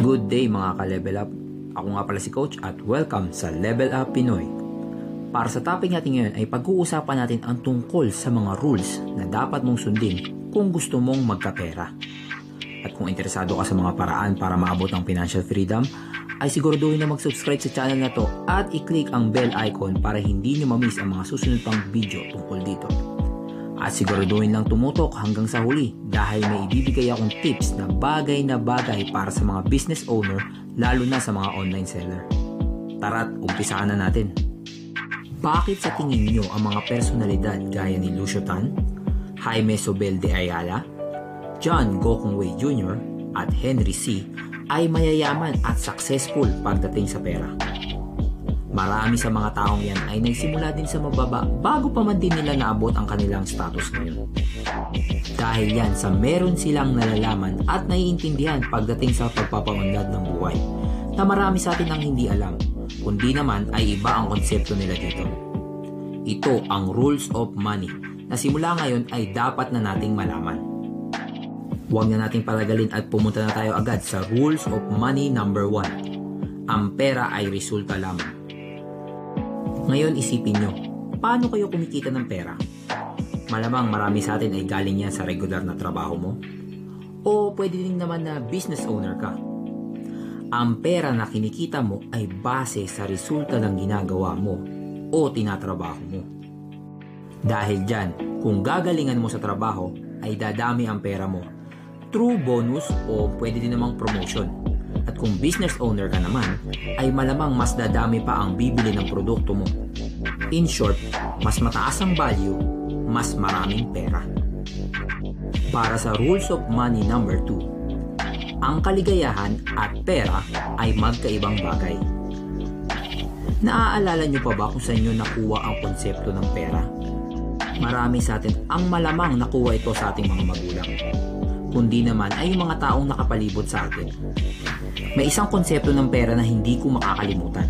Good day mga ka-level up. Ako nga pala si Coach at welcome sa Level Up Pinoy. Para sa topic natin ngayon ay pag-uusapan natin ang tungkol sa mga rules na dapat mong sundin kung gusto mong magkapera. At kung interesado ka sa mga paraan para maabot ang financial freedom, ay siguraduhin na mag-subscribe sa channel na to at i-click ang bell icon para hindi nyo ma-miss ang mga susunod pang video tungkol dito. At siguraduhin lang tumutok hanggang sa huli dahil may ibibigay akong tips na bagay na bagay para sa mga business owner lalo na sa mga online seller. Tara't umpisahan na natin. Bakit sa tingin nyo ang mga personalidad gaya ni Lucio Tan, Jaime Sobel de Ayala, John Gokongwei Jr. at Henry C. ay mayayaman at successful pagdating sa pera? Marami sa mga taong yan ay nagsimula din sa mababa bago pa man din nila naabot ang kanilang status ngayon. Dahil yan sa meron silang nalalaman at naiintindihan pagdating sa pagpapaunlad ng buhay na marami sa atin ang hindi alam, kundi naman ay iba ang konsepto nila dito. Ito ang rules of money na simula ngayon ay dapat na nating malaman. Huwag na nating palagalin at pumunta na tayo agad sa rules of money number 1. Ang pera ay resulta lamang. Ngayon isipin nyo, paano kayo kumikita ng pera? Malamang marami sa atin ay galing yan sa regular na trabaho mo. O pwede din naman na business owner ka. Ang pera na kinikita mo ay base sa resulta ng ginagawa mo o tinatrabaho mo. Dahil dyan, kung gagalingan mo sa trabaho, ay dadami ang pera mo. True bonus o pwede din namang promotion. At kung business owner ka naman, ay malamang mas dadami pa ang bibili ng produkto mo. In short, mas mataas ang value, mas maraming pera. Para sa rules of money number 2, ang kaligayahan at pera ay magkaibang bagay. Naaalala nyo pa ba kung saan nyo nakuha ang konsepto ng pera? Marami sa atin ang malamang nakuha ito sa ating mga magulang. Kundi naman ay yung mga taong nakapalibot sa atin. May isang konsepto ng pera na hindi ko makakalimutan.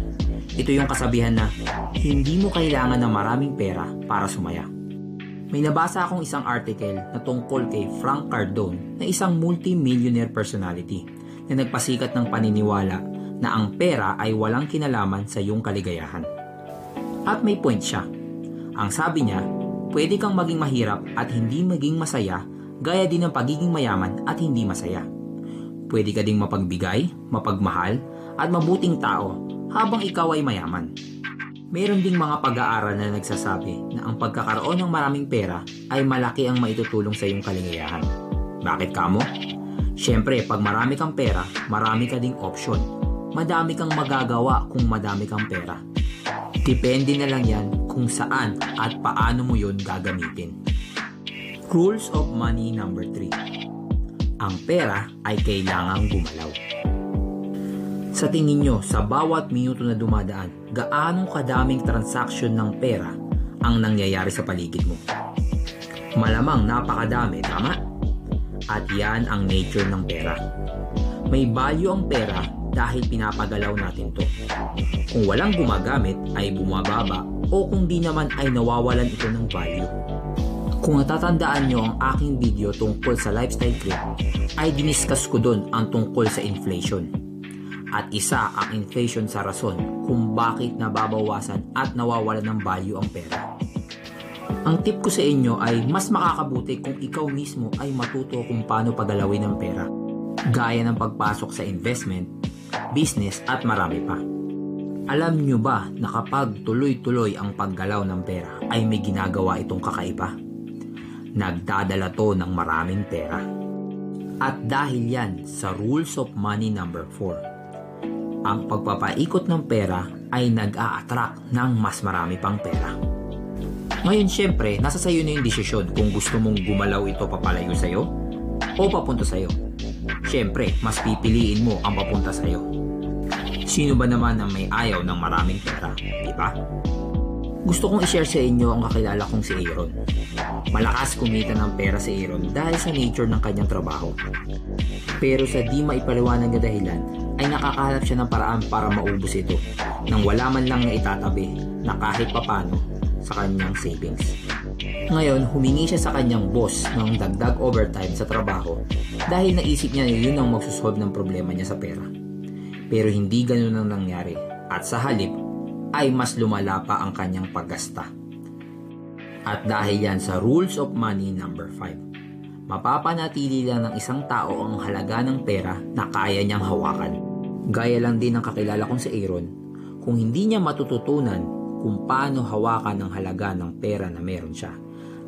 Ito yung kasabihan na hindi mo kailangan ng maraming pera para sumaya. May nabasa akong isang article na tungkol kay Frank Cardone na isang multi-millionaire personality na nagpasikat ng paniniwala na ang pera ay walang kinalaman sa iyong kaligayahan. At may point siya. Ang sabi niya, pwede kang maging mahirap at hindi maging masaya gaya din ng pagiging mayaman at hindi masaya. Pwede ka ding mapagbigay, mapagmahal, at mabuting tao habang ikaw ay mayaman. Meron ding mga pag-aaral na nagsasabi na ang pagkakaroon ng maraming pera ay malaki ang maitutulong sa iyong kaligayahan. Bakit kamo? Siyempre, pag marami kang pera, marami ka ding option. Madami kang magagawa kung madami kang pera. Depende na lang yan kung saan at paano mo yon gagamitin. Rules of money number 3. Ang pera ay kailangang gumalaw. Sa tingin nyo, sa bawat minuto na dumadaan, gaanong kadaming transaksyon ng pera ang nangyayari sa paligid mo? Malamang napakadami, tama? At yan ang nature ng pera. May value ang pera dahil pinapagalaw natin to. Kung walang gumagamit ay bumababa o kung di naman ay nawawalan ito ng value. Kung natatandaan nyo ang aking video tungkol sa lifestyle trip, ay diniskas ko doon ang tungkol sa inflation. At isa ang inflation sa rason kung bakit nababawasan at nawawalan ng value ang pera. Ang tip ko sa inyo ay mas makakabuti kung ikaw mismo ay matuto kung paano pagalawin ang pera. Gaya ng pagpasok sa investment, business at marami pa. Alam nyo ba na kapag tuloy-tuloy ang paggalaw ng pera ay may ginagawa itong kakaiba? Nagdadala to ng maraming pera. At dahil yan sa rules of money number 4, ang pagpapaikot ng pera ay nag-a-attract ng mas marami pang pera. Ngayon syempre, nasa sayo na yung desisyon kung gusto mong gumalaw ito papalayo sa'yo o papunta sa'yo. Syempre, mas pipiliin mo ang papunta sa'yo. Sino ba naman ang may ayaw ng maraming pera, di ba? Gusto kong i-share sa inyo ang kakilala kong si Aaron. Malakas kumita ng pera si Aaron dahil sa nature ng kanyang trabaho. Pero sa di maipaliwanag na dahilan, ay nakakahanap siya ng paraan para maubos ito nang wala man lang na itatabi na kahit papano sa kanyang savings. Ngayon, humingi siya sa kanyang boss ng dagdag overtime sa trabaho dahil naisip niya na yun ang magsusolve ng problema niya sa pera. Pero hindi ganun ang nangyari at sa halip ay mas lumala pa ang kanyang paggasta. At dahil yan sa Rules of Money number 5, mapapanatili lang ng isang tao ang halaga ng pera na kaya niyang hawakan. Gaya lang din ng kakilala kong si Aaron, kung hindi niya matututunan kung paano hawakan ang halaga ng pera na meron siya,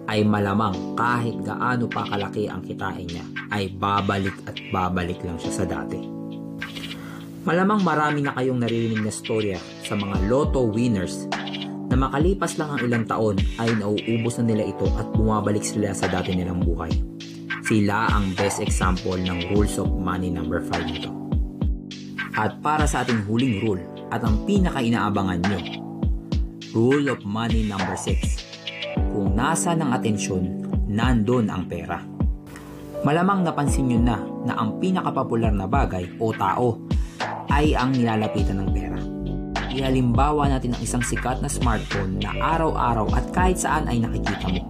ay malamang kahit gaano pa kalaki ang kitain niya, ay babalik at babalik lang siya sa dati. Malamang marami na kayong naririnig na storya sa mga lotto winners na makalipas lang ang ilang taon ay nauubos na nila ito at bumabalik sila sa dati nilang buhay. Sila ang best example ng rules of money number 5 nito. At para sa ating huling rule at ang pinaka-inaabangan nyo, rule of money number 6. Kung nasa ng atensyon, nandun ang pera. Malamang napansin nyo na na ang pinakapopular na bagay o tao ay ang nilalapitan ng pera. Ihalimbawa natin ang isang sikat na smartphone na araw-araw at kahit saan ay nakikita mo.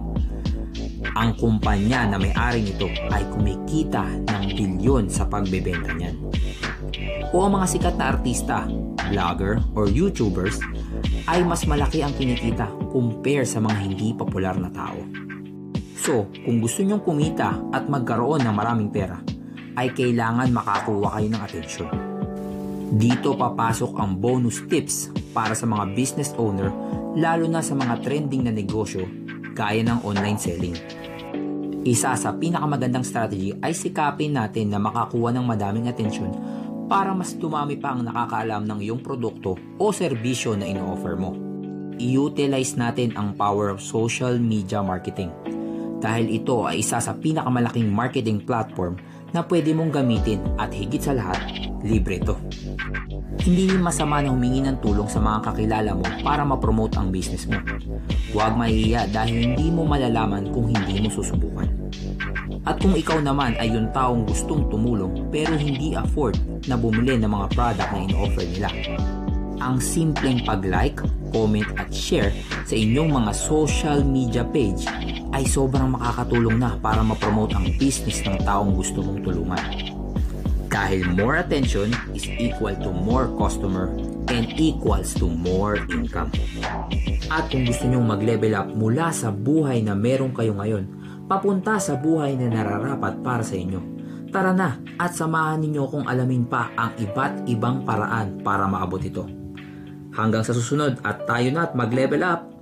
Ang kumpanya na may-ari nito ay kumikita ng bilyon sa pagbebenta niyan. O ang mga sikat na artista, vlogger, or YouTubers ay mas malaki ang kinikita compare sa mga hindi popular na tao. So, kung gusto nyong kumita at magkaroon ng maraming pera, ay kailangan makakuha kayo ng atensyon. Dito papasok ang bonus tips para sa mga business owner lalo na sa mga trending na negosyo gaya ng online selling. Isa sa pinakamagandang strategy ay sikapin natin na makakuha ng madaming atensyon para mas dumami pa ang nakakaalam ng iyong produkto o serbisyo na ino-offer mo. I-utilize natin ang power of social media marketing dahil ito ay isa sa pinakamalaking marketing platform na pwede mong gamitin at higit sa lahat, libre ito. Hindi masama na humingi ng tulong sa mga kakilala mo para ma-promote ang business mo. Huwag mahihiya dahil hindi mo malalaman kung hindi mo susubukan. At kung ikaw naman ay yung taong gustong tumulong pero hindi afford na bumili ng mga product na in-offer nila. Ang simpleng pag-like, comment at share sa inyong mga social media page ay sobrang makakatulong na para ma-promote ang business ng taong gusto mong tulungan. Dahil more attention is equal to more customer and equals to more income. At kung gusto nyong mag-level up mula sa buhay na meron kayo ngayon, papunta sa buhay na nararapat para sa inyo. Tara na at samahan ninyo kung alamin pa ang iba't ibang paraan para maabot ito. Hanggang sa susunod at tayo na at mag-level up!